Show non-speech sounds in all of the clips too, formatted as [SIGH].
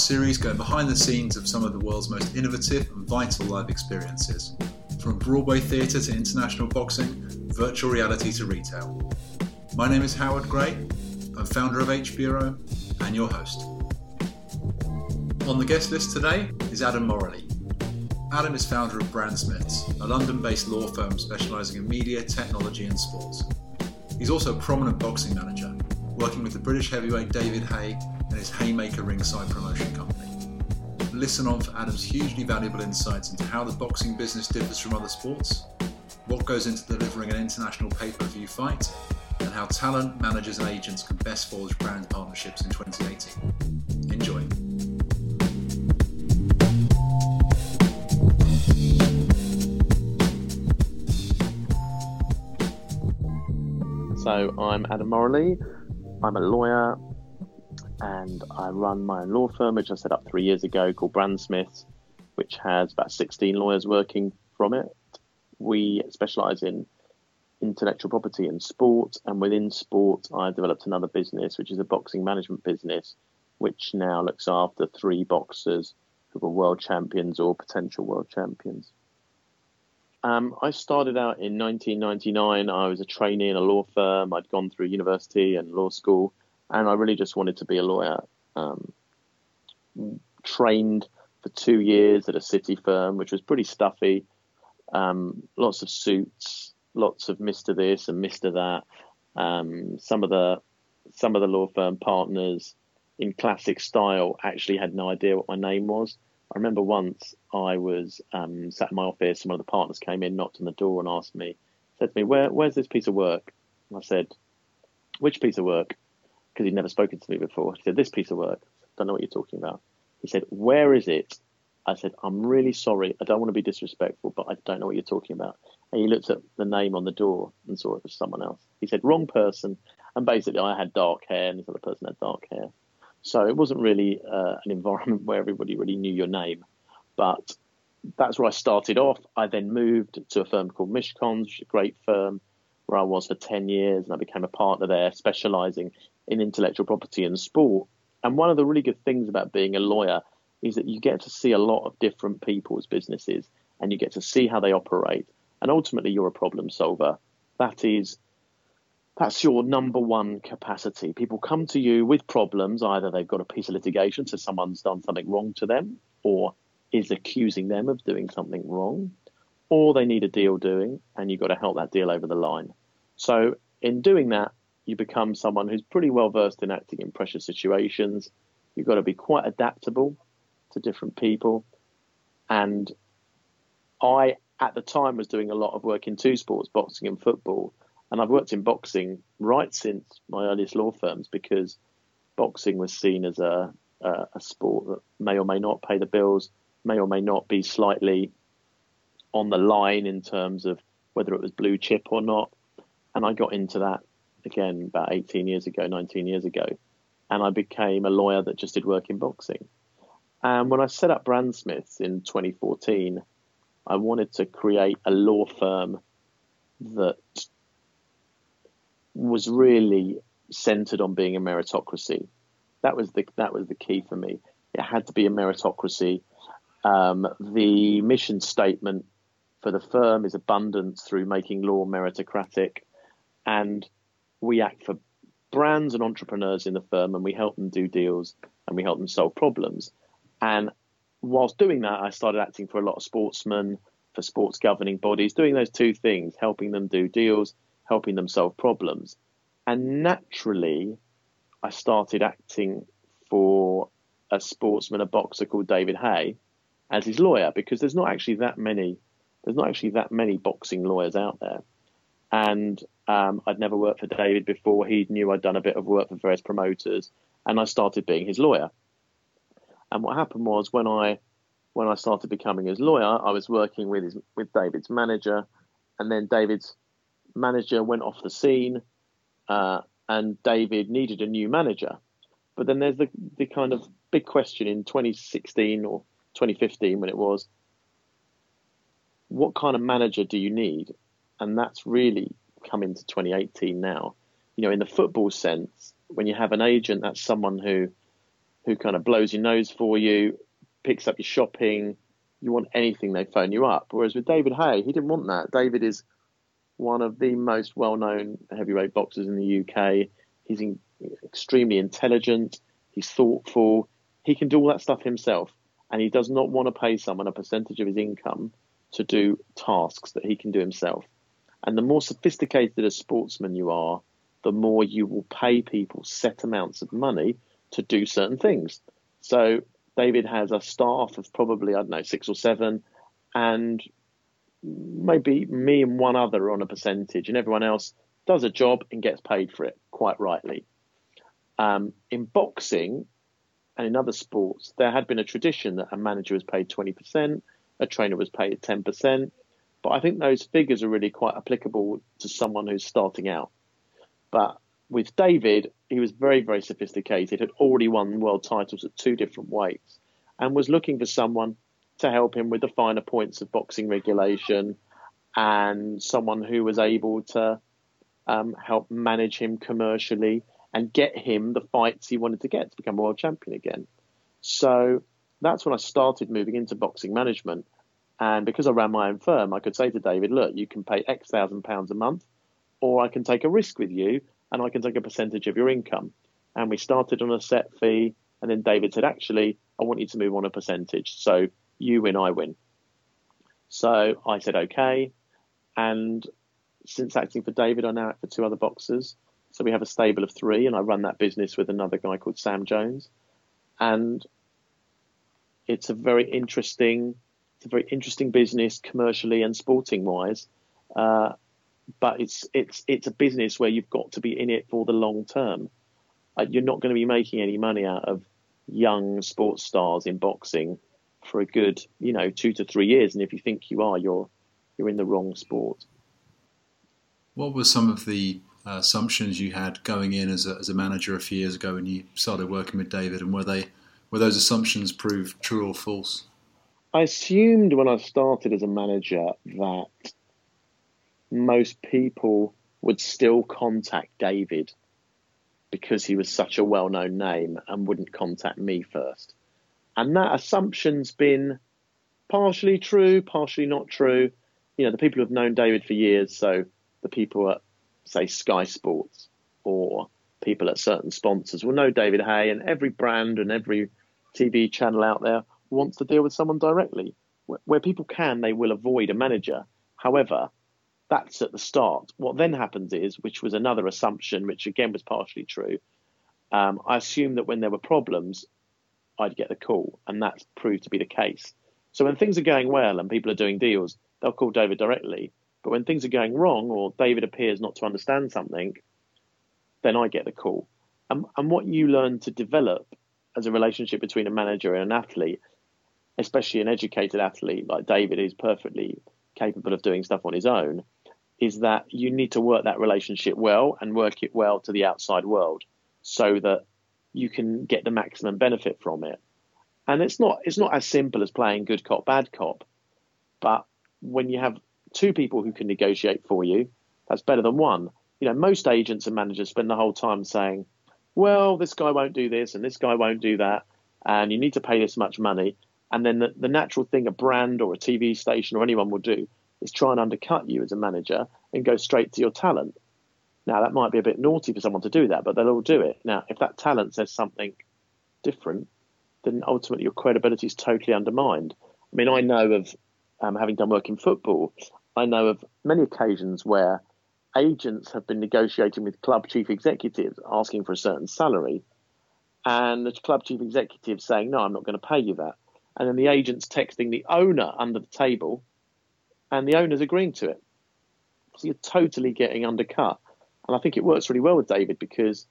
series going behind the scenes of some of the world's most innovative and vital live experiences. From Broadway theatre to international boxing, virtual reality to retail. My name is Howard Gray. I'm founder of H Bureau and your host. On the guest list today is Adam Morley. Adam is founder of Brandsmiths, a London based law firm specialising in media, technology, and sports. He's also a prominent boxing manager, working with the British heavyweight David Haye and his Haymaker Ringside Promotion Company. Listen on for Adam's hugely valuable insights into how the boxing business differs from other sports, what goes into delivering an international pay per view fight, and how talent, managers, and agents can best forge brand partnerships in 2018. Enjoy. So I'm Adam Morley. I'm a lawyer and I run my own law firm, which I set up three years ago called Brandsmiths, which has about 16 lawyers working from it. We specialize in intellectual property and sport, and within sport, I've developed another business, which is a boxing management business, which now looks after three boxers who are world champions or potential world champions. Um, I started out in 1999. I was a trainee in a law firm. I'd gone through university and law school and I really just wanted to be a lawyer. Um, trained for two years at a city firm, which was pretty stuffy. Um, lots of suits, lots of Mister this and Mister that. Um, some of the some of the law firm partners, in classic style, actually had no idea what my name was. I remember once I was um, sat in my office, and one of the partners came in, knocked on the door, and asked me, said to me, "Where, where's this piece of work?" And I said, "Which piece of work?" Because he'd never spoken to me before. He said, This piece of work, don't know what you're talking about. He said, Where is it? I said, I'm really sorry. I don't want to be disrespectful, but I don't know what you're talking about. And he looked at the name on the door and saw it was someone else. He said, Wrong person. And basically, I had dark hair and this other person had dark hair. So it wasn't really uh, an [LAUGHS] environment where everybody really knew your name. But that's where I started off. I then moved to a firm called is a great firm where I was for 10 years and I became a partner there, specializing in intellectual property and sport. And one of the really good things about being a lawyer is that you get to see a lot of different people's businesses and you get to see how they operate. And ultimately, you're a problem solver. That is, that's your number one capacity. People come to you with problems. Either they've got a piece of litigation, so someone's done something wrong to them, or is accusing them of doing something wrong, or they need a deal doing, and you've got to help that deal over the line. So, in doing that, you become someone who's pretty well versed in acting in pressure situations. You've got to be quite adaptable to different people. And I, at the time, was doing a lot of work in two sports, boxing and football. And I've worked in boxing right since my earliest law firms because boxing was seen as a, a, a sport that may or may not pay the bills, may or may not be slightly on the line in terms of whether it was blue chip or not. And I got into that again about 18 years ago, 19 years ago, and I became a lawyer that just did work in boxing. And when I set up Brandsmiths in 2014, I wanted to create a law firm that was really centered on being a meritocracy. That was the that was the key for me. It had to be a meritocracy. Um, the mission statement for the firm is abundance through making law meritocratic, and we act for brands and entrepreneurs in the firm and we help them do deals and we help them solve problems. And whilst doing that, I started acting for a lot of sportsmen, for sports governing bodies, doing those two things, helping them do deals, helping them solve problems. And naturally, I started acting for a sportsman, a boxer called David Haye, as his lawyer, because there's not actually that many, there's not actually that many boxing lawyers out there. And um, I'd never worked for David before. He knew I'd done a bit of work for various promoters, and I started being his lawyer. And what happened was when I when I started becoming his lawyer, I was working with his with David's manager, and then David's manager went off the scene, uh, and David needed a new manager. But then there's the the kind of big question in 2016 or 2015 when it was, what kind of manager do you need? And that's really come into 2018 now. You know, in the football sense, when you have an agent, that's someone who who kind of blows your nose for you, picks up your shopping. You want anything, they phone you up. Whereas with David Haye, he didn't want that. David is one of the most well-known heavyweight boxers in the UK. He's in, extremely intelligent. He's thoughtful. He can do all that stuff himself, and he does not want to pay someone a percentage of his income to do tasks that he can do himself. And the more sophisticated a sportsman you are, the more you will pay people set amounts of money to do certain things. So David has a staff of probably, I don't know, six or seven, and maybe me and one other on a percentage, and everyone else does a job and gets paid for it, quite rightly. Um, in boxing and in other sports, there had been a tradition that a manager was paid 20%, a trainer was paid 10%, but I think those figures are really quite applicable to someone who's starting out. But with David, he was very, very sophisticated, had already won world titles at two different weights, and was looking for someone to help him with the finer points of boxing regulation and someone who was able to um, help manage him commercially and get him the fights he wanted to get to become a world champion again. So that's when I started moving into boxing management. And because I ran my own firm, I could say to David, look, you can pay X thousand pounds a month, or I can take a risk with you and I can take a percentage of your income. And we started on a set fee. And then David said, actually, I want you to move on a percentage. So you win, I win. So I said, okay. And since acting for David, I now act for two other boxers. So we have a stable of three, and I run that business with another guy called Sam Jones. And it's a very interesting, it's a very interesting business commercially and sporting wise. Uh, but it's it's it's a business where you've got to be in it for the long term. Uh, you're not going to be making any money out of young sports stars in boxing for a good, you know, two to three years. And if you think you are, you're you're in the wrong sport. What were some of the uh, assumptions you had going in as a, as a manager a few years ago when you started working with David, and were they were those assumptions proved true or false? I assumed when I started as a manager that most people would still contact David because he was such a well known name and wouldn't contact me first. And that assumption's been partially true, partially not true. You know, the people who've known David for years, so the people at, say, Sky Sports or people at certain sponsors will know David Haye, and every brand and every TV channel out there wants to deal with someone directly. Where people can, they will avoid a manager. However, that's at the start. What then happens is, which was another assumption, which again was partially true, um, I assumed that when there were problems, I'd get the call, and that's proved to be the case. So when things are going well and people are doing deals, they'll call David directly. But when things are going wrong or David appears not to understand something, then I get the call. And, and what you learn to develop as a relationship between a manager and an athlete, especially an educated athlete like David, who's perfectly capable of doing stuff on his own, is that you need to work that relationship well and work it well to the outside world so that you can get the maximum benefit from it. And it's not it's not as simple as playing good cop bad cop, but when you have two people who can negotiate for you, that's better than one. You know, most agents and managers spend the whole time saying, "Well, this guy won't do this and this guy won't do that, and you need to pay this much money." And then the, the natural thing a brand or a TV station or anyone will do is try and undercut you as a manager and go straight to your talent. Now, that might be a bit naughty for someone to do that, but they'll all do it. Now, if that talent says something different, then ultimately your credibility is totally undermined. I mean, I know of, um, having done work in football, I know of many occasions where agents have been negotiating with club chief executives asking for a certain salary, and the club chief executive saying, No, I'm not going to pay you that. And then the agent's texting the owner under the table and the owner's agreeing to it. So you're totally getting undercut. And I think it works really well with David because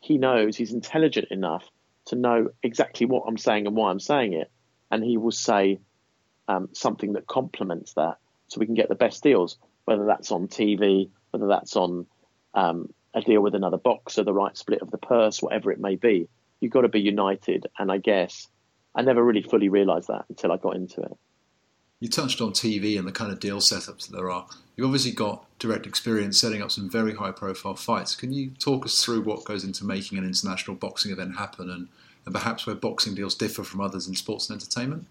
he knows he's intelligent enough to know exactly what I'm saying and why I'm saying it. And he will say um, something that complements that so we can get the best deals, whether that's on TV, whether that's on um, a deal with another boxer, the right split of the purse, whatever it may be. You've got to be united. And I guess I never really fully realized that until I got into it. You touched on TV and the kind of deal setups that there are. You've obviously got direct experience setting up some very high profile fights. Can you talk us through what goes into making an international boxing event happen and and perhaps where boxing deals differ from others in sports and entertainment?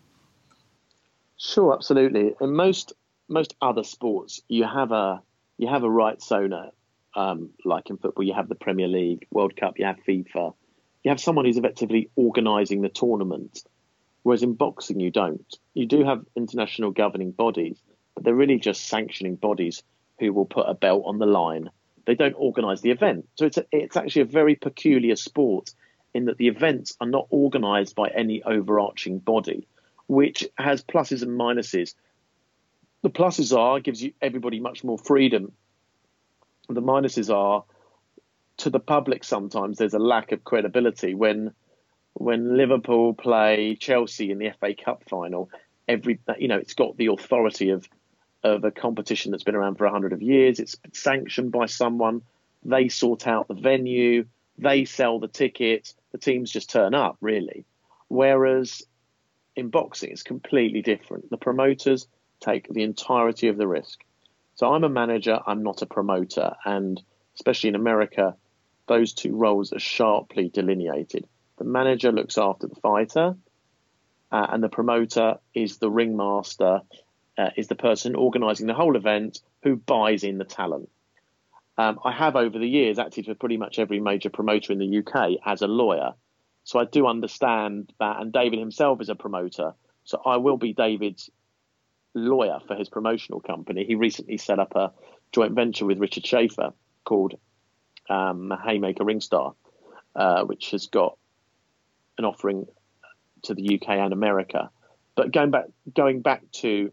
Sure, absolutely. In most most other sports, you have a you have a rights owner, um, like in football, you have the Premier League, World Cup, you have FIFA, you have someone who's effectively organising the tournament. Whereas in boxing, you don't. You do have international governing bodies, but they're really just sanctioning bodies who will put a belt on the line. They don't organise the event. So it's a, it's actually a very peculiar sport in that the events are not organised by any overarching body, which has pluses and minuses. The pluses are gives you everybody much more freedom. The minuses are to the public sometimes there's a lack of credibility when when Liverpool play Chelsea in the FA Cup final, every you know it's got the authority of of a competition that's been around for a hundred of years. It's sanctioned by someone. They sort out the venue. They sell the tickets. The teams just turn up, really. Whereas in boxing, it's completely different. The promoters take the entirety of the risk. So I'm a manager. I'm not a promoter, and especially in America, those two roles are sharply delineated. The manager looks after the fighter, uh, and the promoter is the ringmaster, uh, is the person organising the whole event who buys in the talent. Um, I have over the years acted for pretty much every major promoter in the UK as a lawyer, so I do understand that. And David himself is a promoter, so I will be David's lawyer for his promotional company. He recently set up a joint venture with Richard Schaefer called um, Haymaker Ringstar, uh, which has got an offering to the UK and America. But going back, going back to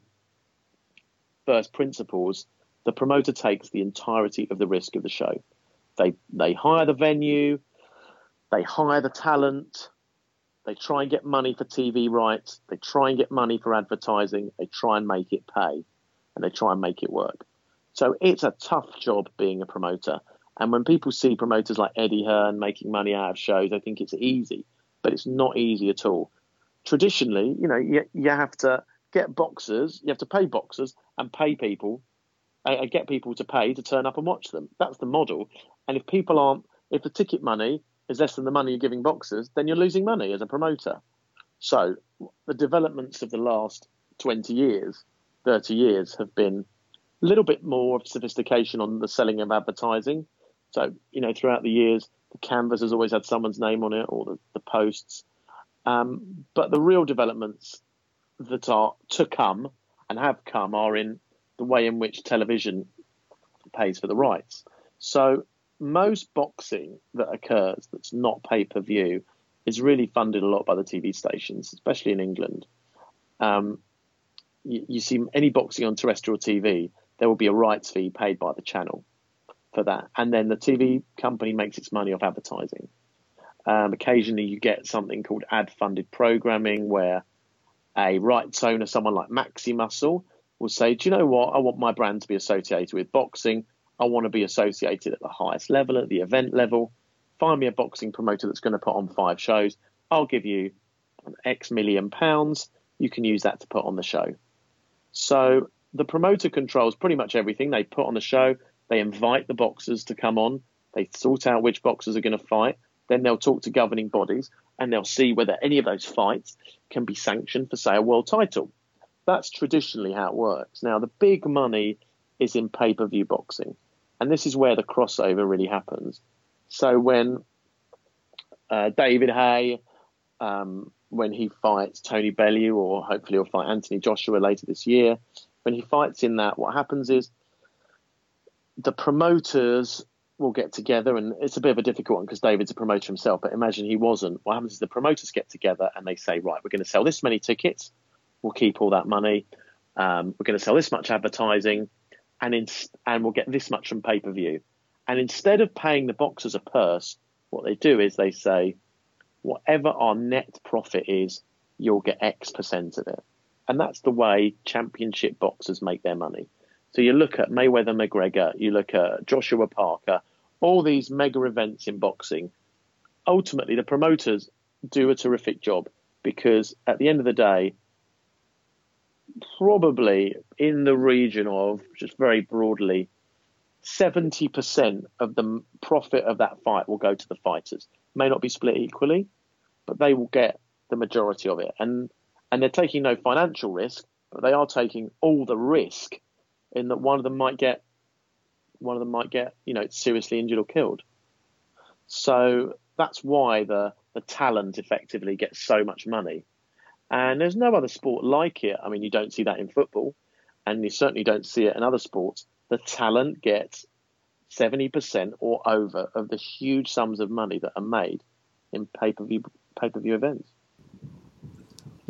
first principles, the promoter takes the entirety of the risk of the show. They they hire the venue, they hire the talent, they try and get money for TV rights, they try and get money for advertising, they try and make it pay, and they try and make it work. So it's a tough job being a promoter. And when people see promoters like Eddie Hearn making money out of shows, they think it's easy, but it's not easy at all. Traditionally, you know, you, you have to get boxers, you have to pay boxers and pay people, uh, get people to pay to turn up and watch them. That's the model. And if people aren't, if the ticket money is less than the money you're giving boxers, then you're losing money as a promoter. So the developments of the last 20 years, 30 years have been a little bit more of sophistication on the selling of advertising so, you know, throughout the years, the canvas has always had someone's name on it or the, the posts. Um, but the real developments that are to come and have come are in the way in which television pays for the rights. So, most boxing that occurs that's not pay per view is really funded a lot by the TV stations, especially in England. Um, you, you see any boxing on terrestrial TV, there will be a rights fee paid by the channel for that, and then the TV company makes its money off advertising. Um, occasionally, you get something called ad-funded programming, where a rights owner, someone like Maximuscle, will say, "Do you know what? I want my brand to be associated with boxing. I want to be associated at the highest level, at the event level. Find me a boxing promoter that's going to put on five shows. I'll give you an X million pounds. You can use that to put on the show." So the promoter controls pretty much everything they put on the show. They invite the boxers to come on. They sort out which boxers are going to fight. Then they'll talk to governing bodies and they'll see whether any of those fights can be sanctioned for, say, a world title. That's traditionally how it works. Now, the big money is in pay per view boxing. And this is where the crossover really happens. So when uh, David Haye, um, when he fights Tony Bellew, or hopefully he'll fight Anthony Joshua later this year, when he fights in that, what happens is the promoters will get together, and it's a bit of a difficult one because David's a promoter himself. But imagine he wasn't. What happens is the promoters get together and they say, right, we're going to sell this many tickets. We'll keep all that money. Um, we're going to sell this much advertising, and in, and we'll get this much from pay per view. And instead of paying the boxers a purse, what they do is they say, whatever our net profit is, you'll get X percent of it. And that's the way championship boxers make their money. So you look at Mayweather McGregor, you look at Joshua Parker, all these mega events in boxing. Ultimately, the promoters do a terrific job because at the end of the day, probably in the region of just very broadly, 70% of the profit of that fight will go to the fighters. May not be split equally, but they will get the majority of it. And and they're taking no financial risk, but they are taking all the risk in that one of them might get one of them might get you know seriously injured or killed. So that's why the the talent effectively gets so much money. And there's no other sport like it. I mean, you don't see that in football, and you certainly don't see it in other sports. The talent gets 70% or over of the huge sums of money that are made in pay per view pay per view events.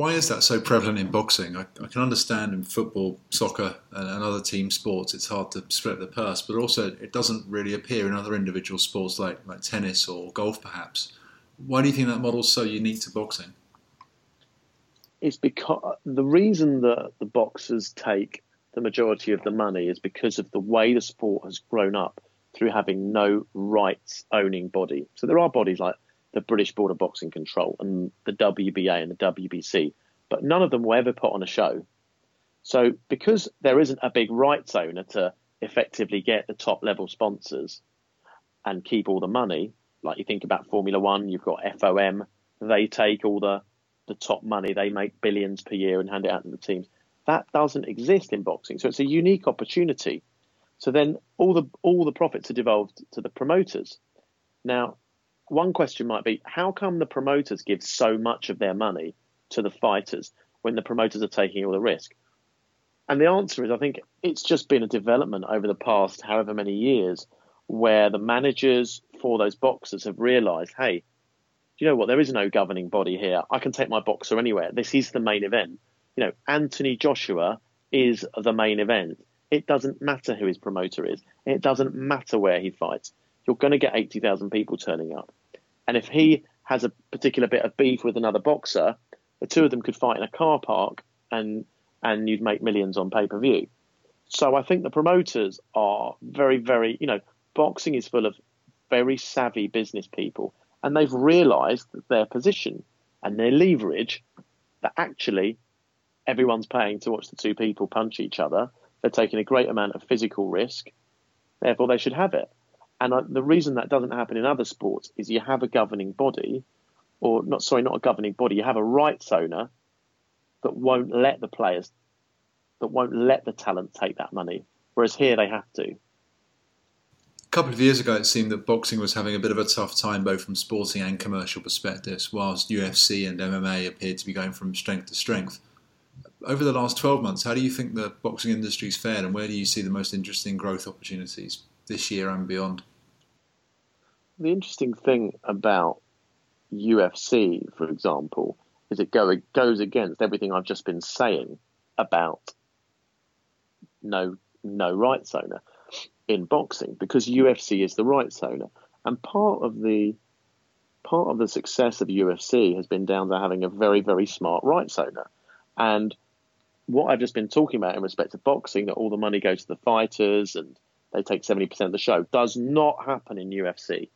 Why is that so prevalent in boxing? I, I can understand in football, soccer, and, and, other team sports, it's hard to split the purse, but also it doesn't really appear in other individual sports like, like tennis or golf, perhaps. Why do you think that model is so unique to boxing? It's because the reason that the boxers take the majority of the money is because of the way the sport has grown up through having no rights owning body. So there are bodies like the British Board of Boxing Control and the WBA and the WBC, but none of them were ever put on a show. So because there isn't a big rights owner to effectively get the top level sponsors and keep all the money, like you think about Formula One, you've got FOM, they take all the the top money, they make billions per year and hand it out to the teams. That doesn't exist in boxing, so it's a unique opportunity. So then all the all the profits are devolved to the promoters. Now, one question might be how come the promoters give so much of their money to the fighters when the promoters are taking all the risk? And the answer is I think it's just been a development over the past however many years where the managers for those boxers have realized, hey, you know what? There is no governing body here. I can take my boxer anywhere. This is the main event. You know, Anthony Joshua is the main event. It doesn't matter who his promoter is. It doesn't matter where he fights. You're going to get 80,000 people turning up. And if he has a particular bit of beef with another boxer, the two of them could fight in a car park and and you'd make millions on pay per view. So I think the promoters are very, very, you know, boxing is full of very savvy business people and they've realized their position and their leverage that actually everyone's paying to watch the two people punch each other. They're taking a great amount of physical risk, therefore they should have it. And the reason that doesn't happen in other sports is you have a governing body, or not sorry, not a governing body. You have a rights owner that won't let the players, that won't let the talent take that money. Whereas here they have to. A couple of years ago, it seemed that boxing was having a bit of a tough time, both from sporting and commercial perspectives, whilst UFC and MMA appeared to be going from strength to strength. Over the last 12 months, how do you think the boxing industry's fared, and where do you see the most interesting growth opportunities this year and beyond? The interesting thing about UFC, for example, is it go, it goes against everything I've just been saying about no no rights owner in boxing because UFC is the rights owner, and part of the part of the success of UFC has been down to having a very very smart rights owner, and what I've just been talking about in respect to boxing, that all the money goes to the fighters and they take seventy percent of the show, does not happen in UFC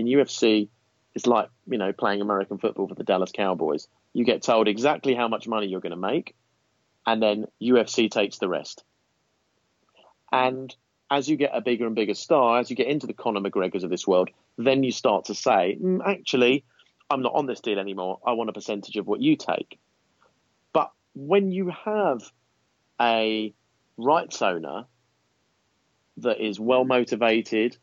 in UFC, it's like you know playing American football for the Dallas Cowboys. You get told exactly how much money you're going to make, and then UFC takes the rest. And as you get a bigger and bigger star, as you get into the Conor McGregors of this world, then you start to say, mm, actually, I'm not on this deal anymore. I want a percentage of what you take. But when you have a rights owner that is well motivated,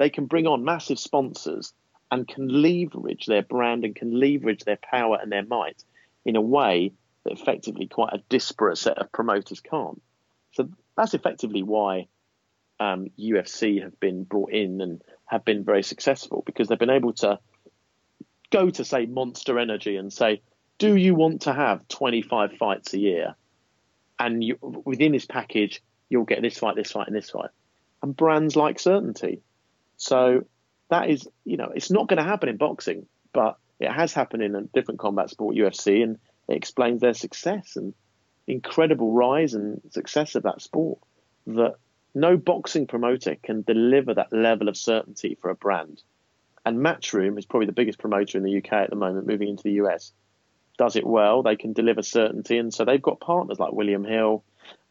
they can bring on massive sponsors and can leverage their brand and can leverage their power and their might in a way that effectively quite a disparate set of promoters can't. So that's effectively why um, UFC have been brought in and have been very successful because they've been able to go to say Monster Energy and say, do you want to have 25 fights a year? And you, within this package, you'll get this fight, this fight, and this fight. And brands like certainty. So that is, you know, it's not going to happen in boxing, but it has happened in a different combat sport, UFC, and it explains their success and incredible rise and success of that sport. That no boxing promoter can deliver that level of certainty for a brand. And Matchroom is probably the biggest promoter in the UK at the moment, moving into the US. Does it well, they can deliver certainty, and so they've got partners like William Hill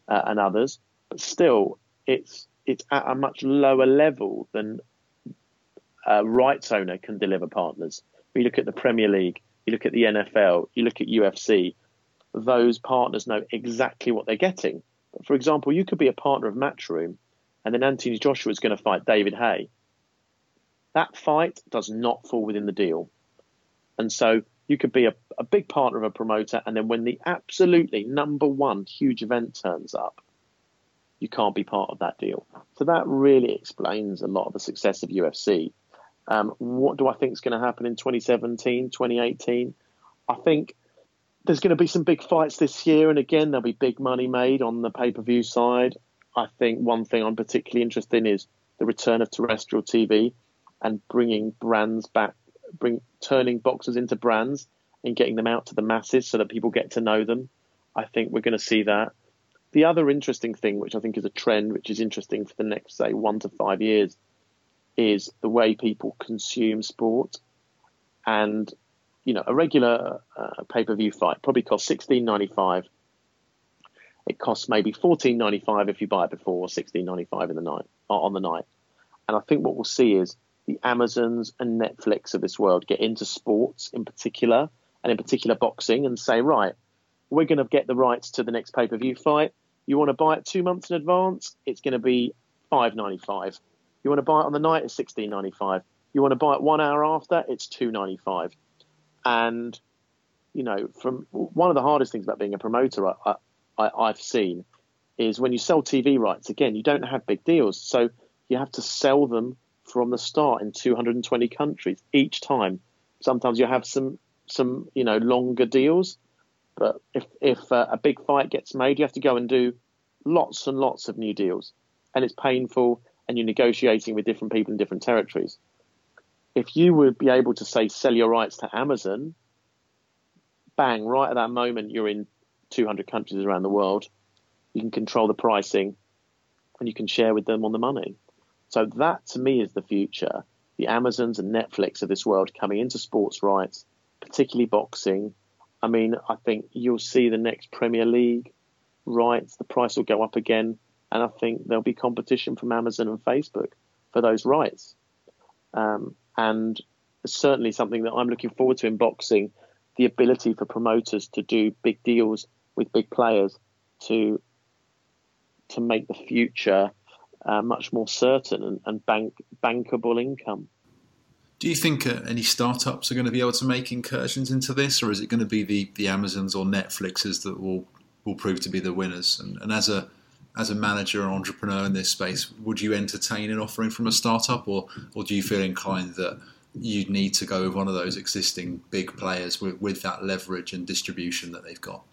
uh, and others. But still, it's it's at a much lower level than a rights owner can deliver partners. We look at the Premier League, you look at the NFL, you look at UFC, those partners know exactly what they're getting. But for example, you could be a partner of Matchroom, and then Anthony Joshua is going to fight David Haye. That fight does not fall within the deal. And so you could be a, a big partner of a promoter, and then when the absolutely number one huge event turns up, you can't be part of that deal. So that really explains a lot of the success of UFC. Um, what do I think is going to happen in 2017, 2018? I think there's going to be some big fights this year, and again, there'll be big money made on the pay per view side. I think one thing I'm particularly interested in is the return of terrestrial TV and bringing brands back, bring turning boxers into brands and getting them out to the masses so that people get to know them. I think we're going to see that. The other interesting thing, which I think is a trend, which is interesting for the next, say, one to five years, is the way people consume sport. And, you know, a regular uh, pay per view fight probably costs sixteen ninety five. It costs maybe fourteen ninety five if you buy it before, sixteen ninety five in the night on the night. And I think what we'll see is the Amazons and Netflix of this world get into sports in particular, and in particular boxing, and say, right, we're going to get the rights to the next pay per view fight. You want to buy it two months in advance? It's going to be five ninety five. You want to buy it on the night? It's sixteen ninety five. You want to buy it one hour after? It's two ninety five. And you know, from one of the hardest things about being a promoter I, I, I've seen is when you sell TV rights. Again, you don't have big deals, so you have to sell them from the start in 220 countries each time. Sometimes you have some some you know longer deals, but if if uh, a big fight gets made, you have to go and do lots and lots of new deals, and it's painful, and you're negotiating with different people in different territories. If you would be able to say sell your rights to Amazon, bang, right at that moment you're in 200 countries around the world. You can control the pricing, and you can share with them on the money. So that to me is the future. The Amazons and Netflix of this world coming into sports rights, particularly boxing, I mean, I think you'll see the next Premier League rights, the price will go up again, and I think there'll be competition from Amazon and Facebook for those rights. Um, and certainly something that I'm looking forward to in boxing, the ability for promoters to do big deals with big players to to make the future uh, much more certain and, and bank bankable income. Do you think uh, any startups are going to be able to make incursions into this, or is it going to be the, the Amazons or Netflixes that will will prove to be the winners? And, and as a as a manager or entrepreneur in this space, would you entertain an offering from a startup, or or do you feel inclined that you'd need to go with one of those existing big players with, with that leverage and distribution that they've got?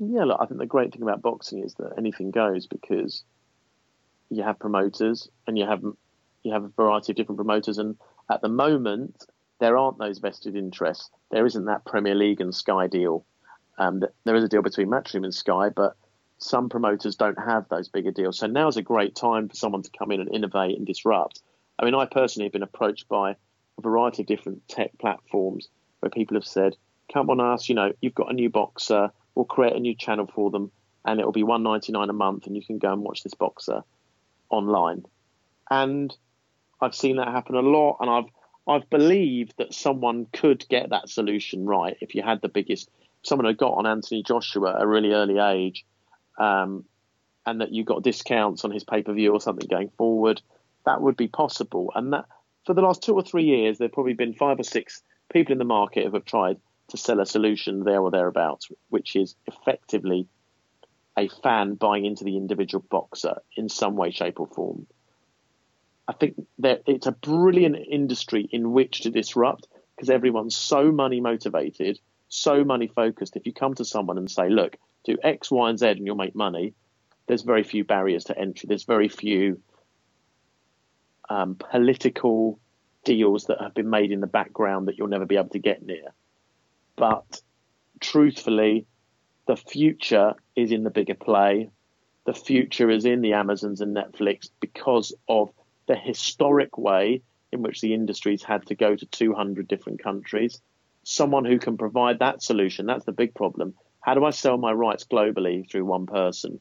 Yeah, look, I think the great thing about boxing is that anything goes because you have promoters and you have you have a variety of different promoters and at the moment, there aren't those vested interests. There isn't that Premier League and Sky deal. Um, there is a deal between Matchroom and Sky, but some promoters don't have those bigger deals. So now's a great time for someone to come in and innovate and disrupt. I mean, I personally have been approached by a variety of different tech platforms where people have said, "Come on us, you know, you've got a new boxer. We'll create a new channel for them, and it'll be one ninety nine a month, and you can go and watch this boxer online." And I've seen that happen a lot, and I've I've believed that someone could get that solution right if you had the biggest. Someone had got on Anthony Joshua at a really early age, um, and that you got discounts on his pay per view or something going forward. That would be possible, and that for the last two or three years, there've probably been five or six people in the market who have tried to sell a solution there or thereabouts, which is effectively a fan buying into the individual boxer in some way, shape, or form. I think that it's a brilliant industry in which to disrupt because everyone's so money motivated, so money focused. If you come to someone and say, look, do X, Y, and Z and you'll make money, there's very few barriers to entry. There's very few um, political deals that have been made in the background that you'll never be able to get near. But truthfully, the future is in the bigger play. The future is in the Amazons and Netflix because of the historic way in which the industry's had to go to 200 different countries. Someone who can provide that solution, that's the big problem. How do I sell my rights globally through one person?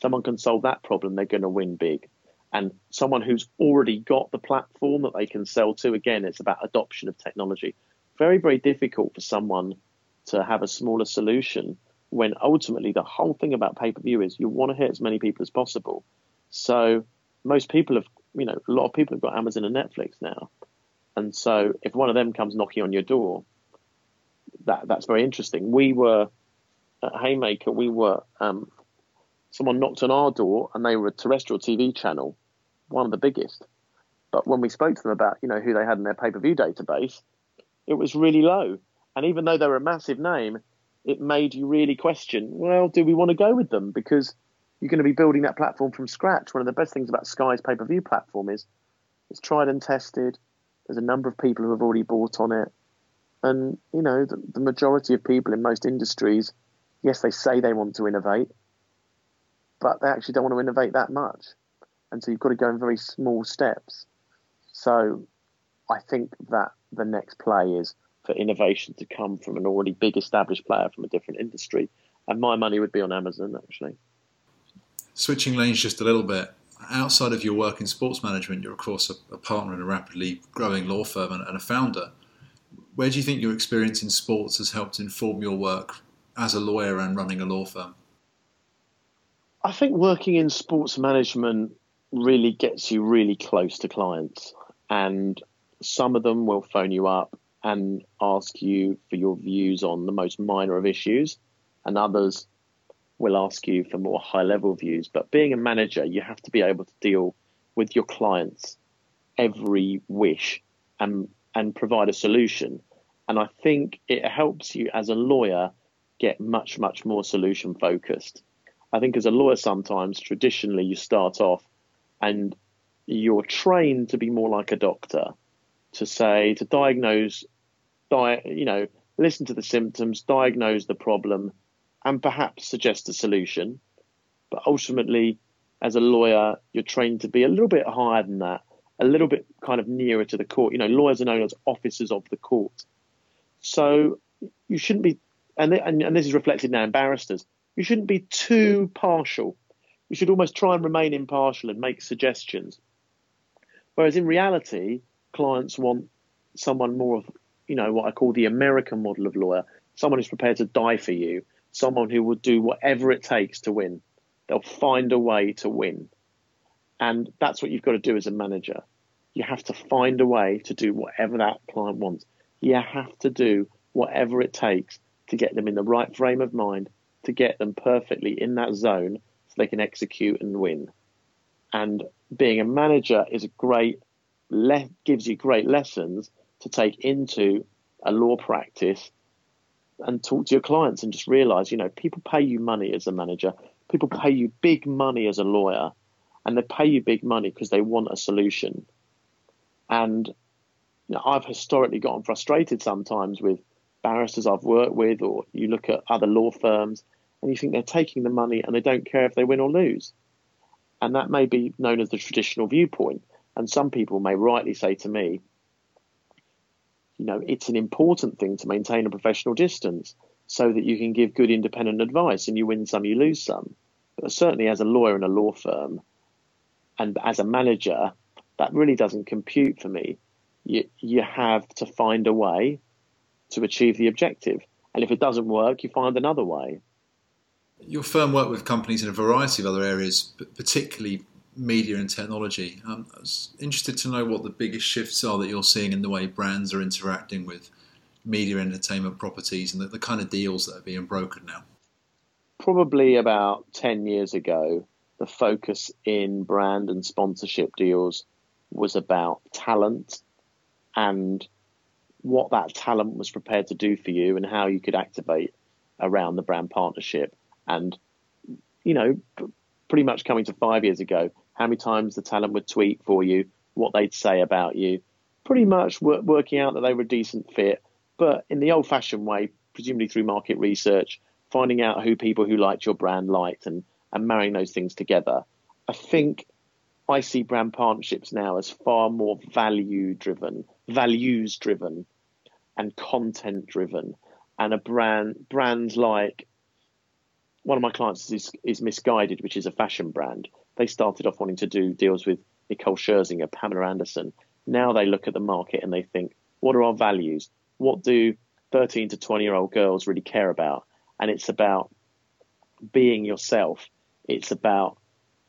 Someone can solve that problem, they're going to win big. And someone who's already got the platform that they can sell to, again, it's about adoption of technology very, very difficult for someone to have a smaller solution when ultimately the whole thing about pay per view is you want to hit as many people as possible. So most people have, you know, a lot of people have got Amazon and Netflix now. And so if one of them comes knocking on your door, that that's very interesting. We were at Haymaker, we were um, someone knocked on our door and they were a terrestrial TV channel, one of the biggest. But when we spoke to them about, you know, who they had in their pay-per-view database, it was really low. And even though they were a massive name, it made you really question, well, do we want to go with them? Because you're going to be building that platform from scratch. One of the best things about Sky's pay-per-view platform is it's tried and tested. There's a number of people who have already bought on it. And, you know, the, the majority of people in most industries, yes, they say they want to innovate, but they actually don't want to innovate that much. And so you've got to go in very small steps. So I think that the next play is for innovation to come from an already big established player from a different industry. And my money would be on Amazon, actually. Switching lanes just a little bit, outside of your work in sports management, you're, of course, a, a partner in a rapidly growing law firm and, and a founder. Where do you think your experience in sports has helped inform your work as a lawyer and running a law firm? I think working in sports management really gets you really close to clients. And some of them will phone you up and ask you for your views on the most minor of issues, and others will ask you for more high level views. But being a manager, you have to be able to deal with your clients' every wish and and provide a solution. And I think it helps you as a lawyer get much, much more solution focused. I think as a lawyer, sometimes traditionally you start off and you're trained to be more like a doctor, to say, to diagnose, di- you know, listen to the symptoms, diagnose the problem, and perhaps suggest a solution. But ultimately, as a lawyer, you're trained to be a little bit higher than that, a little bit kind of nearer to the court. You know, lawyers are known as officers of the court. So you shouldn't be, and, and, and this is reflected now in barristers, you shouldn't be too partial. You should almost try and remain impartial and make suggestions. Whereas in reality, clients want someone more of, you know, what I call the American model of lawyer, someone who's prepared to die for you, someone who will do whatever it takes to win. They'll find a way to win. And that's what you've got to do as a manager. You have to find a way to do whatever that client wants. You have to do whatever it takes to get them in the right frame of mind, to get them perfectly in that zone so they can execute and win. And being a manager is a great, le- gives you great lessons to take into a law practice and talk to your clients and just realize, you know, people pay you money as a manager, people pay you big money as a lawyer, and they pay you big money because they want a solution. And know, I've historically gotten frustrated sometimes with barristers I've worked with, or you look at other law firms and you think they're taking the money and they don't care if they win or lose. And that may be known as the traditional viewpoint. And some people may rightly say to me, you know, it's an important thing to maintain a professional distance so that you can give good independent advice and you win some, you lose some. But certainly as a lawyer in a law firm and as a manager, that really doesn't compute for me. You, you have to find a way to achieve the objective. And if it doesn't work, you find another way. Your firm worked with companies in a variety of other areas, particularly media and technology. Um, I was interested to know what the biggest shifts are that you're seeing in the way brands are interacting with media entertainment properties and the, the kind of deals that are being brokered now. Probably about 10 years ago, the focus in brand and sponsorship deals was about talent and what that talent was prepared to do for you and how you could activate around the brand partnership. And, you know, pretty much coming to five years ago, how many times the talent would tweet for you, what they'd say about you, pretty much working out that they were a decent fit, but in the old fashioned way, presumably through market research, finding out who people who liked your brand liked and, and marrying those things together. I think I see brand partnerships now as far more value driven, values driven, and content driven. And a brand brands like one of my clients is, is Missguided, which is a fashion brand. They started off wanting to do deals with Nicole Scherzinger, Pamela Anderson. Now they look at the market and they think, what are our values? what do 13 to 20 year old girls really care about? And it's about being yourself. It's about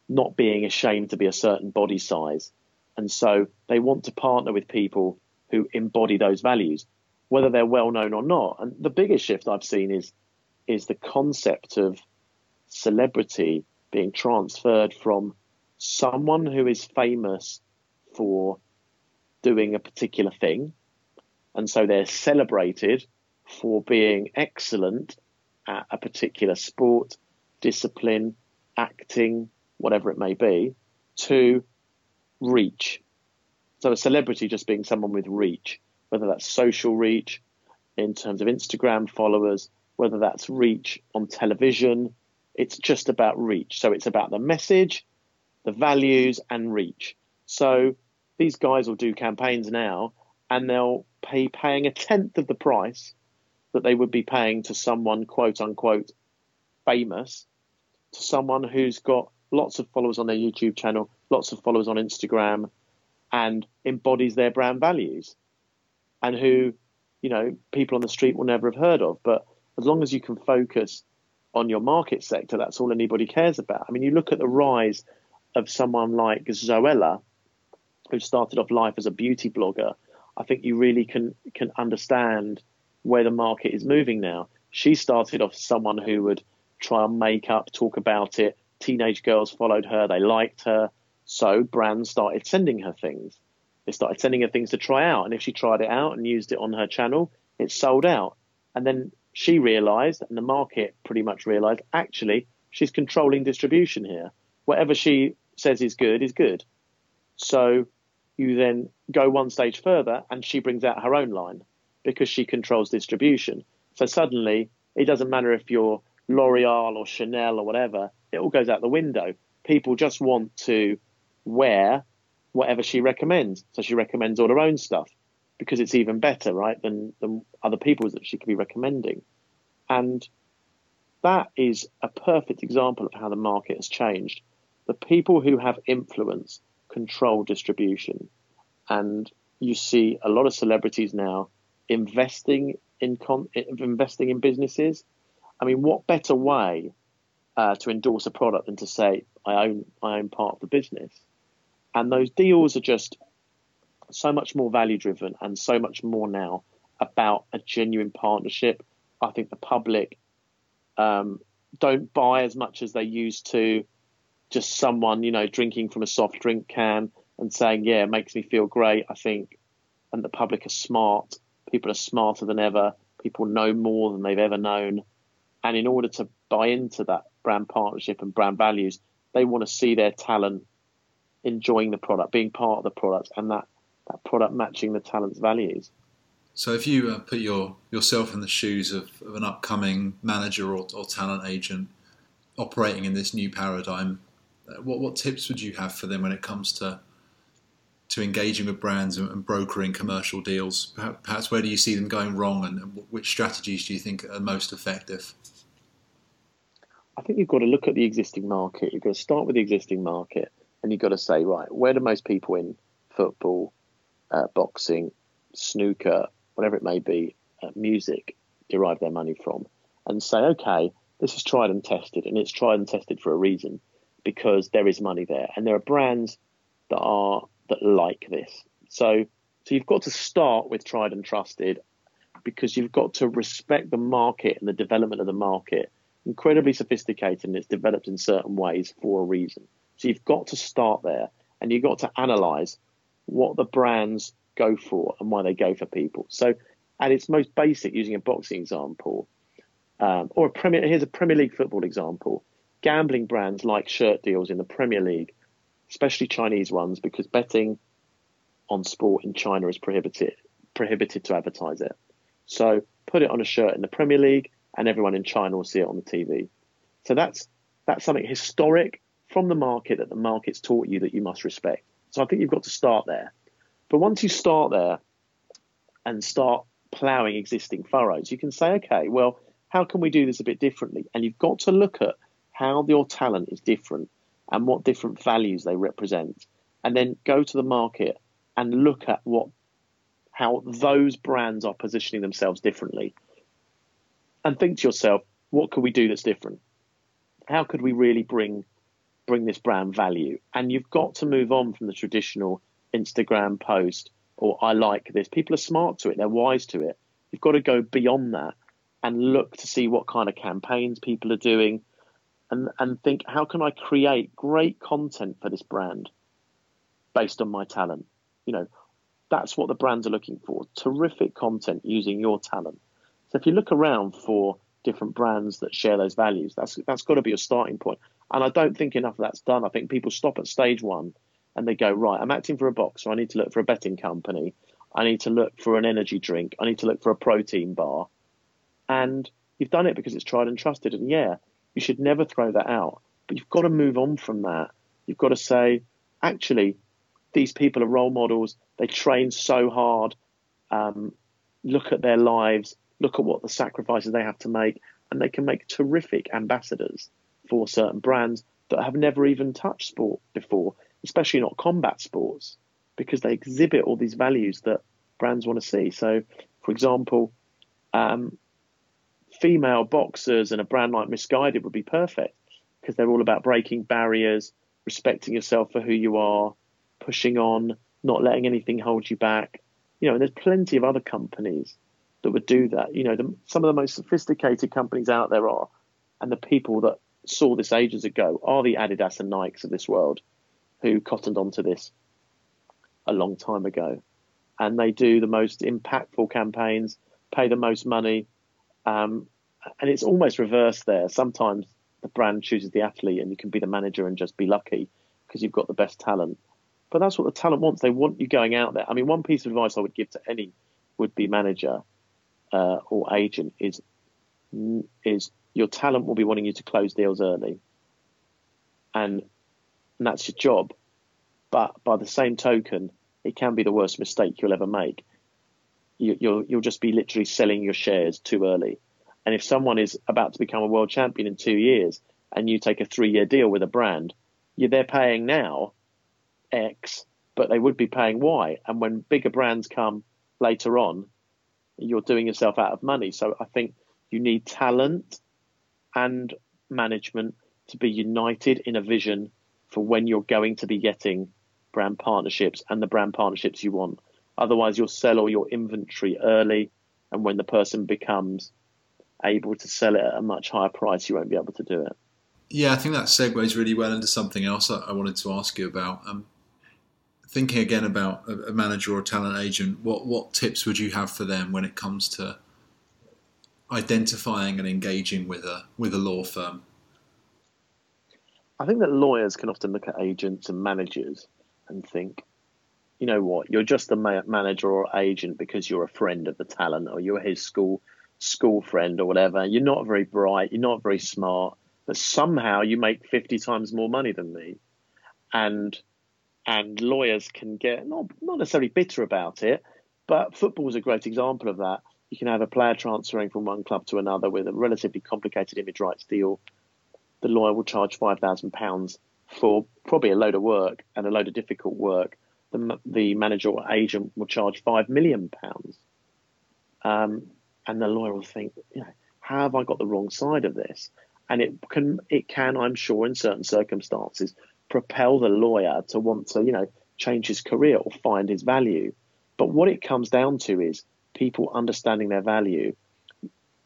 not being ashamed to be a certain body size. And so they want to partner with people who embody those values, whether they're well known or not. And the biggest shift I've seen is is the concept of celebrity being transferred from someone who is famous for doing a particular thing, and so they're celebrated for being excellent at a particular sport, discipline, acting, whatever it may be, to reach. So a celebrity just being someone with reach, whether that's social reach in terms of Instagram followers, whether that's reach on television, it's just about reach. So it's about the message, the values, and reach. So these guys will do campaigns now and they'll pay paying a tenth of the price that they would be paying to someone quote unquote famous to someone who's got lots of followers on their YouTube channel, lots of followers on Instagram, and embodies their brand values, and who, you know, people on the street will never have heard of. But as long as you can focus on your market sector, that's all anybody cares about. I mean, you look at the rise of someone like Zoella, who started off life as a beauty blogger. I think you really can can understand where the market is moving now. She started off as someone who would try and make up, talk about it. Teenage girls followed her, they liked her. So brands started sending her things. They started sending her things to try out. And if she tried it out and used it on her channel, it sold out. And then she realized, and the market pretty much realized, actually, she's controlling distribution here. Whatever she says is good is good. So you then go one stage further and she brings out her own line because she controls distribution. So suddenly it doesn't matter if you're L'Oreal or Chanel or whatever, it all goes out the window. People just want to wear whatever she recommends. So she recommends all her own stuff because it's even better, right, than, than other people's that she could be recommending. And that is a perfect example of how the market has changed. The people who have influence control distribution. And you see a lot of celebrities now investing in con- investing in businesses. I mean, what better way uh, to endorse a product than to say I own I own part of the business? And those deals are just so much more value driven and so much more now about a genuine partnership. I think the public um, don't buy as much as they used to. Just someone, you know, drinking from a soft drink can and saying, "Yeah, it makes me feel great." I think, and the public are smart People are smarter than ever. People know more than they've ever known. And in order to buy into that brand partnership and brand values, they want to see their talent enjoying the product, being part of the product, and that, that product matching the talent's values. So, if you uh, put your yourself in the shoes of, of an upcoming manager or, or, talent agent operating in this new paradigm, uh, what what tips would you have for them when it comes to to engaging with brands and, and brokering commercial deals? Perhaps where do you see them going wrong, and which strategies do you think are most effective? I think you've got to look at the existing market. You've got to start with the existing market, and you've got to say, right, where do most people in football, uh, boxing, snooker, whatever it may be, uh, music derive their money from, and say, okay, this is tried and tested, and it's tried and tested for a reason because there is money there, and there are brands that are that like this. So, so you've got to start with tried and trusted because you've got to respect the market and the development of the market. Incredibly sophisticated and it's developed in certain ways for a reason. So you've got to start there and you've got to analyze what the brands go for and why they go for people. So at its most basic, using a boxing example, um, or a Premier, here's a Premier League football example. Gambling brands like shirt deals in the Premier League especially Chinese ones, because betting on sport in China is prohibited prohibited to advertise it. So put it on a shirt in the Premier League, and everyone in China will see it on the TV. So that's that's something historic from the market that the market's taught you that you must respect. So I think you've got to start there. But once you start there and start ploughing existing furrows, you can say, okay, well, how can we do this a bit differently? And you've got to look at how your talent is different and what different values they represent, and then go to the market and look at what how those brands are positioning themselves differently. And think to yourself, what could we do that's different? How could we really bring bring this brand value? And you've got to move on from the traditional Instagram post or I like this. People are smart to it, they're wise to it. You've got to go beyond that and look to see what kind of campaigns people are doing and, and think, how can I create great content for this brand based on my talent? You know, that's what the brands are looking for terrific content using your talent. So if you look around for different brands that share those values, that's that's got to be a starting point. And I don't think enough of that's done. I think people stop at stage one and they go, right, I'm acting for a box, so I need to look for a betting company. I need to look for an energy drink. I need to look for a protein bar. And you've done it because it's tried and trusted. And yeah, you should never throw that out. But you've got to move on from that. You've got to say, actually, these people are role models. They train so hard. Um, look at their lives. Look at what the sacrifices they have to make. And they can make terrific ambassadors for certain brands that have never even touched sport before, especially not combat sports, because they exhibit all these values that brands want to see. So, for example, um, female boxers and a brand like Missguided would be perfect because they're all about breaking barriers, respecting yourself for who you are, pushing on, not letting anything hold you back. You know, and there's plenty of other companies that would do that. You know, the, some of the most sophisticated companies out there are, and the people that saw this ages ago are the Adidas and Nikes of this world who cottoned onto this a long time ago. And they do the most impactful campaigns, pay the most money, um, and it's almost reversed there. Sometimes the brand chooses the athlete, and you can be the manager and just be lucky because you've got the best talent. But that's what the talent wants. They want you going out there. I mean, one piece of advice I would give to any would-be manager uh, or agent is is your talent will be wanting you to close deals early, and, and that's your job. But by the same token, it can be the worst mistake you'll ever make you, you'll you'll just be literally selling your shares too early. And if someone is about to become a world champion in two years, and you take a three-year deal with a brand, you they're paying now X, but they would be paying Y. And when bigger brands come later on, you're doing yourself out of money. So I think you need talent and management to be united in a vision for when you're going to be getting brand partnerships and the brand partnerships you want. Otherwise, you'll sell all your inventory early, and when the person becomes able to sell it at a much higher price, you won't be able to do it. Yeah, I think that segues really well into something else I wanted to ask you about. Um, thinking again about a manager or a talent agent, what what tips would you have for them when it comes to identifying and engaging with a with a law firm? I think that lawyers can often look at agents and managers and think, you know what, you're just a manager or agent because you're a friend of the talent or you're his school school friend or whatever. You're not very bright, you're not very smart, but somehow you make 50 times more money than me. And and lawyers can get not not necessarily bitter about it, but football is a great example of that. You can have a player transferring from one club to another with a relatively complicated image rights deal. The lawyer will charge five thousand pounds for probably a load of work and a load of difficult work the, the manager or agent will charge five million pounds. Um, and the lawyer will think, you know, how have I got the wrong side of this? And it can, it can, I'm sure, in certain circumstances, propel the lawyer to want to, you know, change his career or find his value. But what it comes down to is people understanding their value.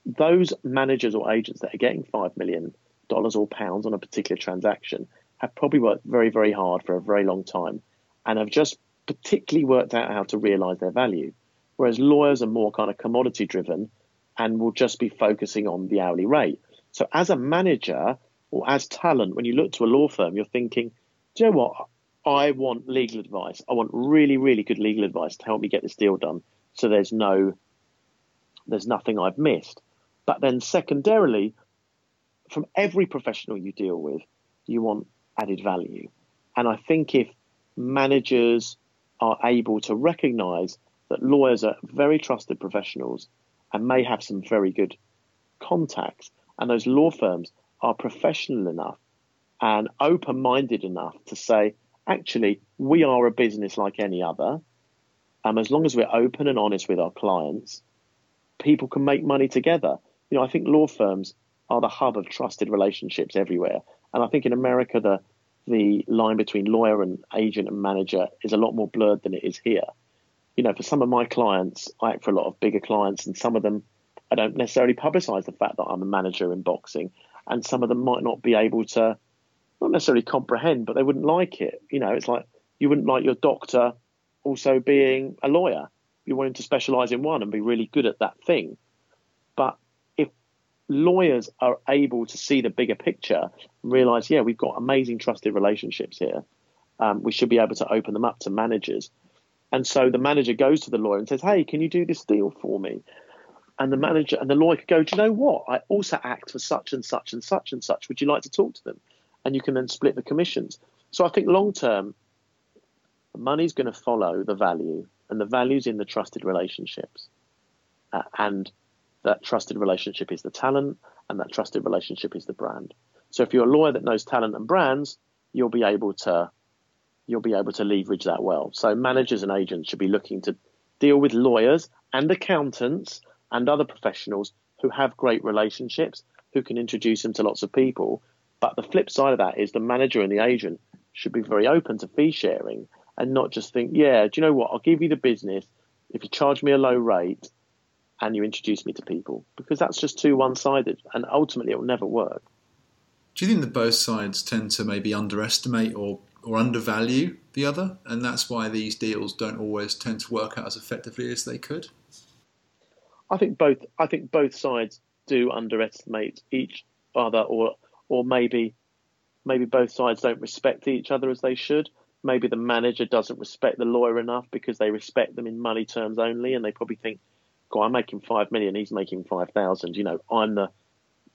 Those managers or agents that are getting five million dollars or pounds on a particular transaction have probably worked very, very hard for a very long time and have just particularly worked out how to realize their value. Whereas lawyers are more kind of commodity driven and will just be focusing on the hourly rate. So as a manager or as talent, when you look to a law firm, you're thinking, do you know what? I want legal advice. I want really, really good legal advice to help me get this deal done. So there's no, there's nothing I've missed. But then secondarily, from every professional you deal with, you want added value. And I think if managers are able to recognize that lawyers are very trusted professionals and may have some very good contacts, and those law firms are professional enough and open minded enough to say, actually, we are a business like any other. Um, as long as we're open and honest with our clients, people can make money together. You know, I think law firms are the hub of trusted relationships everywhere. And I think in America, the the line between lawyer and agent and manager is a lot more blurred than it is here. You know, for some of my clients, I act for a lot of bigger clients, and some of them I don't necessarily publicize the fact that I'm a manager in boxing, and some of them might not be able to, not necessarily comprehend, but they wouldn't like it. You know, it's like you wouldn't like your doctor also being a lawyer. You want him to specialize in one and be really good at that thing. But if lawyers are able to see the bigger picture, and realize, yeah, we've got amazing trusted relationships here, um, we should be able to open them up to managers. And so the manager goes to the lawyer and says, hey, can you do this deal for me? And the manager and the lawyer could go, do you know what? I also act for such and such and such and such. Would you like to talk to them? And you can then split the commissions. So I think long term, money's going to follow the value, and the value's in the trusted relationships. Uh, and that trusted relationship is the talent, and that trusted relationship is the brand. So if you're a lawyer that knows talent and brands, you'll be able to you'll be able to leverage that well. So managers and agents should be looking to deal with lawyers and accountants and other professionals who have great relationships, who can introduce them to lots of people. But the flip side of that is the manager and the agent should be very open to fee sharing and not just think, yeah, do you know what? I'll give you the business if you charge me a low rate and you introduce me to people because that's just too one sided and ultimately it will never work. Do you think that both sides tend to maybe underestimate or, or undervalue the other and that's why these deals don't always tend to work out as effectively as they could? I think both I think both sides do underestimate each other or or maybe maybe both sides don't respect each other as they should maybe the manager doesn't respect the lawyer enough because they respect them in money terms only, and they probably think, "God, I'm making five million, he's making five thousand. You know, I'm the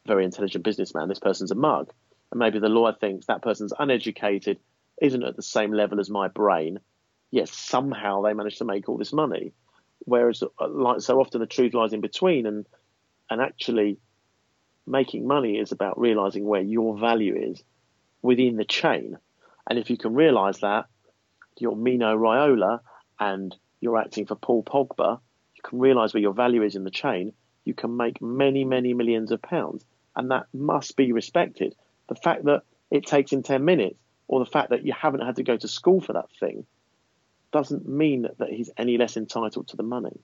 very intelligent businessman. This person's a mug." And maybe the lawyer thinks that person's uneducated, isn't at the same level as my brain. Yes, somehow they managed to make all this money. Whereas, uh, like so often, the truth lies in between, and and actually, making money is about realizing where your value is within the chain and if you can realise that you're Mino Raiola and you're acting for Paul Pogba, you can realise where your value is in the chain. You can make many, many millions of pounds, and that must be respected. The fact that it takes him 10 minutes, or the fact that you haven't had to go to school for that thing, doesn't mean that he's any less entitled to the money.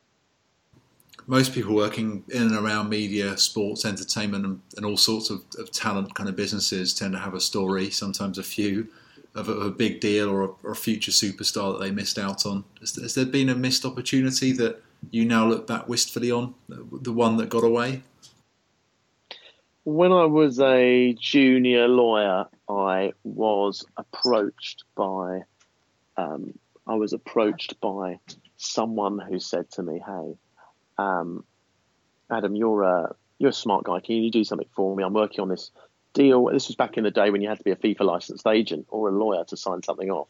Most people working in and around media, sports, entertainment, and, and all sorts of, of talent kind of businesses tend to have a story, sometimes a few, of a, of a big deal or a, or a, future superstar that they missed out on? Has, has, there been a missed opportunity that you now look back wistfully on, the one that got away? When I was a junior lawyer, I was approached by um, I was approached by someone who said to me, "Hey, um, Adam, you're a you're a smart guy. Can you do something for me? I'm working on this deal. This was back in the day when you had to be a FIFA licensed agent or a lawyer to sign something off,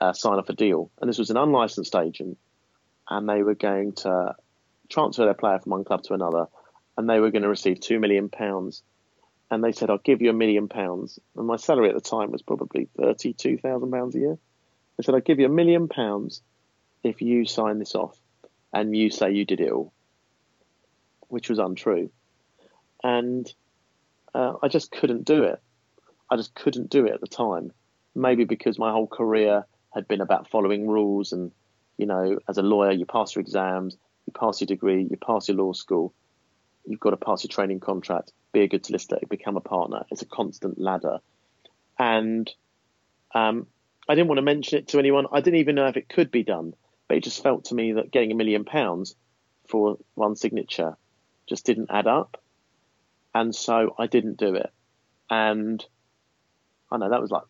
uh, sign off a deal. And this was an unlicensed agent, and they were going to transfer their player from one club to another, and they were going to receive two million pounds. And they said, "I'll give you a million pounds." And my salary at the time was probably thirty-two thousand pounds a year. They said, "I'll give you a million pounds if you sign this off, and you say you did it all," which was untrue. And uh, I just couldn't do it. I just couldn't do it at the time. Maybe because my whole career had been about following rules, and you know, as a lawyer, you pass your exams, you pass your degree, you pass your law school, you've got to pass your training contract, be a good solicitor, become a partner. It's a constant ladder, and um, I didn't want to mention it to anyone. I didn't even know if it could be done, but it just felt to me that getting a million pounds for one signature just didn't add up and so I didn't do it. And I know that was like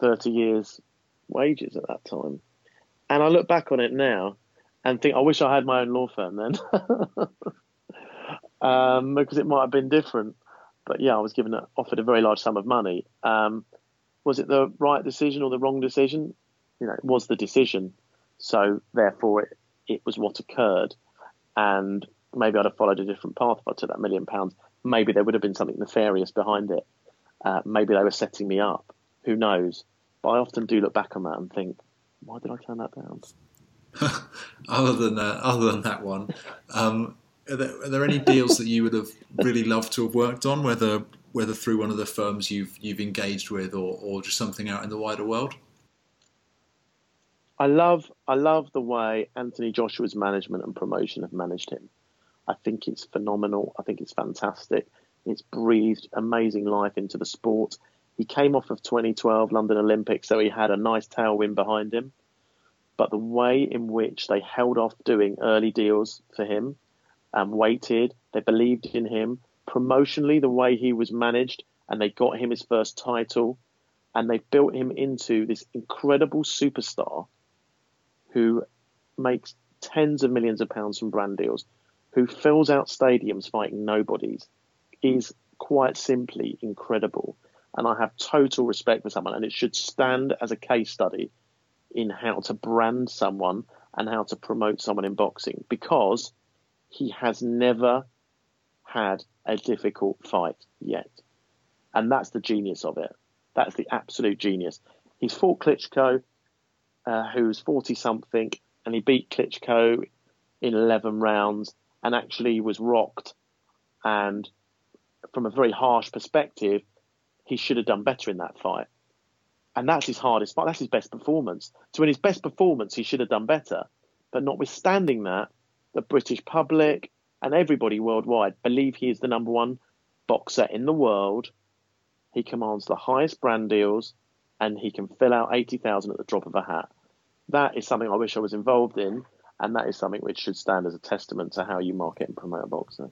30 years wages at that time. And I look back on it now and think I wish I had my own law firm then, [LAUGHS] um, because it might have been different. But yeah, I was given a, offered a very large sum of money. Um, was it the right decision or the wrong decision? You know, it was the decision. So therefore, it, it was what occurred. And maybe I'd have followed a different path if I took that million pounds. Maybe there would have been something nefarious behind it. Uh, maybe they were setting me up. Who knows? But I often do look back on that and think, why did I turn that down? [LAUGHS] other than uh, other than that one, um, are, there, are there any deals that you would have really loved to have worked on, whether whether through one of the firms you've you've engaged with or, or just something out in the wider world? I love I love the way Anthony Joshua's management and promotion have managed him. I think it's phenomenal. I think it's fantastic. It's breathed amazing life into the sport. He came off of 2012 London Olympics, so he had a nice tailwind behind him. But the way in which they held off doing early deals for him and waited, they believed in him. Promotionally, the way he was managed, and they got him his first title, and they built him into this incredible superstar who makes tens of millions of pounds from brand deals, who fills out stadiums fighting nobodies, is quite simply incredible. And I have total respect for someone, and it should stand as a case study in how to brand someone and how to promote someone in boxing because he has never had a difficult fight yet. And that's the genius of it. That's the absolute genius. He's fought Klitschko, uh, who's 40 something, and he beat Klitschko in 11 rounds and actually was rocked. And from a very harsh perspective, he should have done better in that fight. And that's his hardest fight. That's his best performance. So in his best performance, he should have done better. But notwithstanding that, the British public and everybody worldwide believe he is the number one boxer in the world. He commands the highest brand deals and he can fill out 80,000 at the drop of a hat. That is something I wish I was involved in. And that is something which should stand as a testament to how you market and promote a boxer.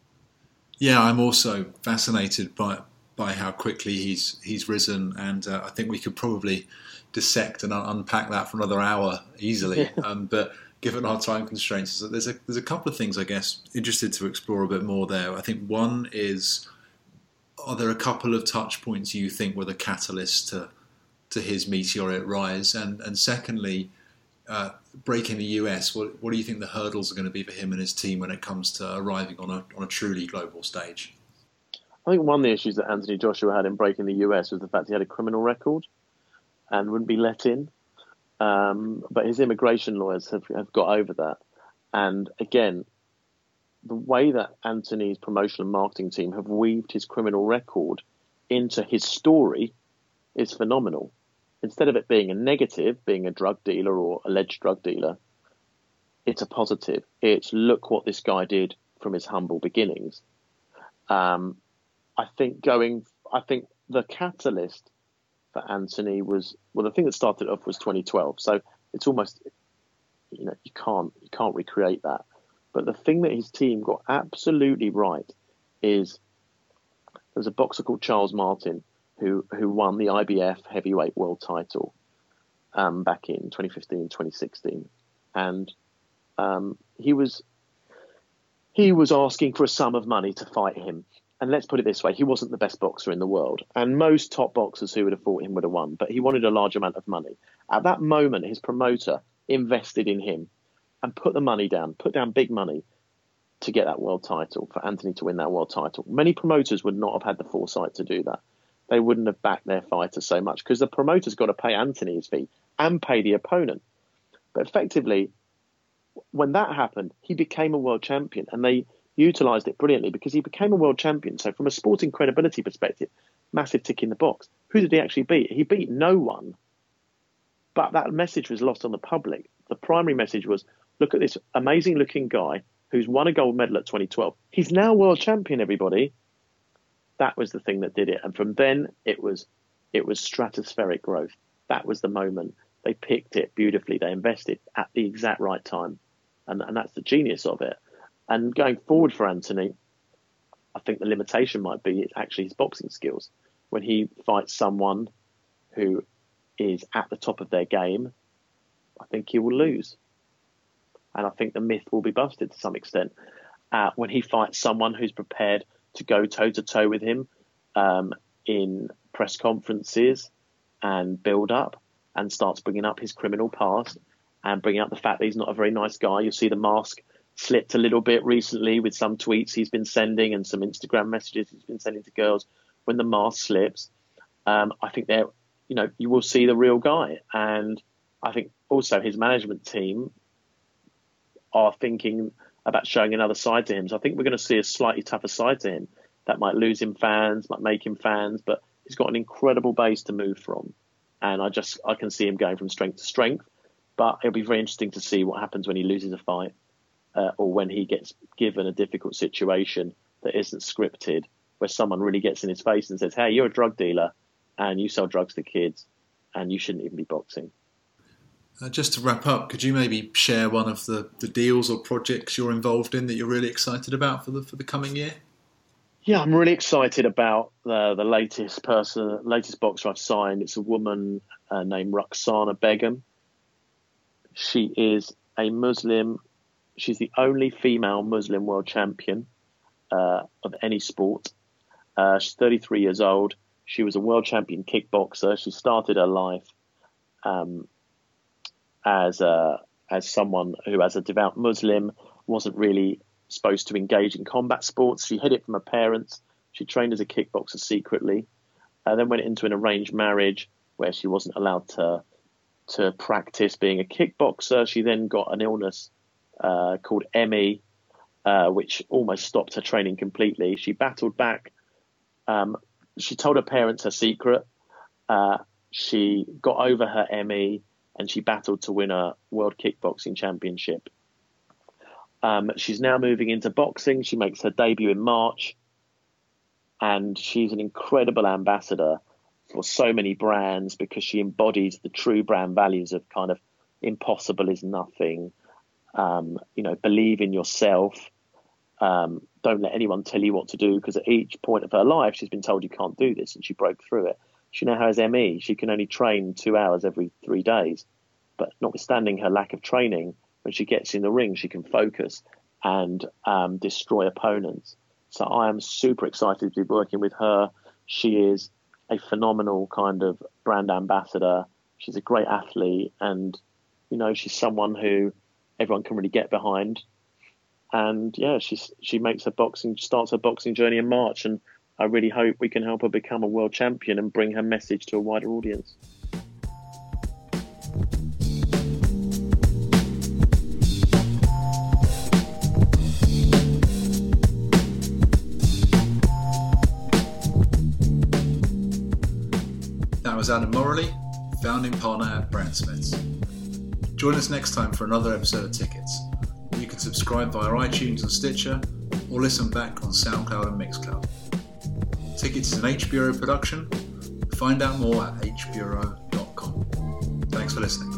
Yeah, I'm also fascinated by by how quickly he's he's risen, and uh, I think we could probably dissect and un- unpack that for another hour easily. [LAUGHS] Yeah. Um, but given our time constraints, there's a there's a couple of things I guess interested to explore a bit more there. I think one is are there a couple of touch points you think were the catalyst to to his meteoric rise, and and secondly. Uh, breaking the US, what, what do you think the hurdles are going to be for him and his team when it comes to arriving on a on a truly global stage? I think one of the issues that Anthony Joshua had in breaking the US was the fact he had a criminal record and wouldn't be let in. Um, but his immigration lawyers have, have got over that. And again, the way that Anthony's promotion and marketing team have weaved his criminal record into his story is phenomenal. Instead of it being a negative, being a drug dealer or alleged drug dealer, it's a positive. It's look what this guy did from his humble beginnings. Um, I think going, I think the catalyst for Anthony was well, the thing that started off was 2012. So it's almost, you know, you can't you can't recreate that. But the thing that his team got absolutely right is there's a boxer called Charles Martin who who won the IBF heavyweight world title um, back in 2015, 2016, and um, he was he was asking for a sum of money to fight him and let's put it this way, he wasn't the best boxer in the world. And most top boxers who would have fought him would have won, but he wanted a large amount of money. At that moment, his promoter invested in him and put the money down, put down big money to get that world title, for Anthony to win that world title. Many promoters would not have had the foresight to do that. They wouldn't have backed their fighter so much because the promoter's got to pay Anthony his fee and pay the opponent. But effectively, when that happened, he became a world champion and they utilised it brilliantly because he became a world champion. So, from a sporting credibility perspective, massive tick in the box. Who did he actually beat? He beat no one. But that message was lost on the public. The primary message was look at this amazing looking guy who's won a gold medal at 2012. He's now world champion, everybody. That was the thing that did it. And from then, it was it was stratospheric growth. That was the moment. They picked it beautifully. They invested at the exact right time. And, and that's the genius of it. And going forward for Anthony, I think the limitation might be actually his boxing skills. When he fights someone who is at the top of their game, I think he will lose. And I think the myth will be busted to some extent. Uh, when he fights someone who's prepared to go toe to toe with him um, in press conferences and build up and starts bringing up his criminal past and bringing up the fact that he's not a very nice guy. You'll see the mask slipped a little bit recently with some tweets he's been sending and some Instagram messages he's been sending to girls. When the mask slips, um, I think they're, you know, you will see the real guy. And I think also his management team are thinking about showing another side to him. So I think we're going to see a slightly tougher side to him that might lose him fans, might make him fans, but he's got an incredible base to move from. And I just I can see him going from strength to strength. But it'll be very interesting to see what happens when he loses a fight uh, or when he gets given a difficult situation that isn't scripted, where someone really gets in his face and says, "Hey, you're a drug dealer, and you sell drugs to kids, and you shouldn't even be boxing." Uh, just to wrap up, could you maybe share one of the, the deals or projects you're involved in that you're really excited about for the for the coming year? Yeah, I'm really excited about the the latest person, latest boxer I've signed. It's a woman uh, named Rukhsana Begum. She is a Muslim. She's the only female Muslim world champion uh, of any sport. Uh, she's 33 years old. She was a world champion kickboxer. She started her life um, as a, as someone who, as a devout Muslim, wasn't really supposed to engage in combat sports. She hid it from her parents. She trained as a kickboxer secretly, and then went into an arranged marriage where she wasn't allowed to to practice being a kickboxer. She then got an illness uh, called ME, uh, which almost stopped her training completely. She battled back. Um, she told her parents her secret. Uh, she got over her ME and she battled to win a world kickboxing championship. Um, she's now moving into boxing. She makes her debut in March, and she's an incredible ambassador for so many brands because she embodies the true brand values of kind of impossible is nothing. Um, you know, believe in yourself. Um, don't let anyone tell you what to do because at each point of her life, she's been told you can't do this, and she broke through it. She now has ME. She can only train two hours every three days. But notwithstanding her lack of training, when she gets in the ring, she can focus and um, destroy opponents. So I am super excited to be working with her. She is a phenomenal kind of brand ambassador. She's a great athlete, and you know she's someone who everyone can really get behind. And yeah, she's she makes her boxing starts her boxing journey in March, and I really hope we can help her become a world champion and bring her message to a wider audience. That was Adam Morley, founding partner at Brandsmiths. Join us next time for another episode of Tickets. You can subscribe via iTunes and Stitcher or listen back on SoundCloud and Mixcloud. Tickets is an H Bureau production. Find out more at hbureau.com. Thanks for listening.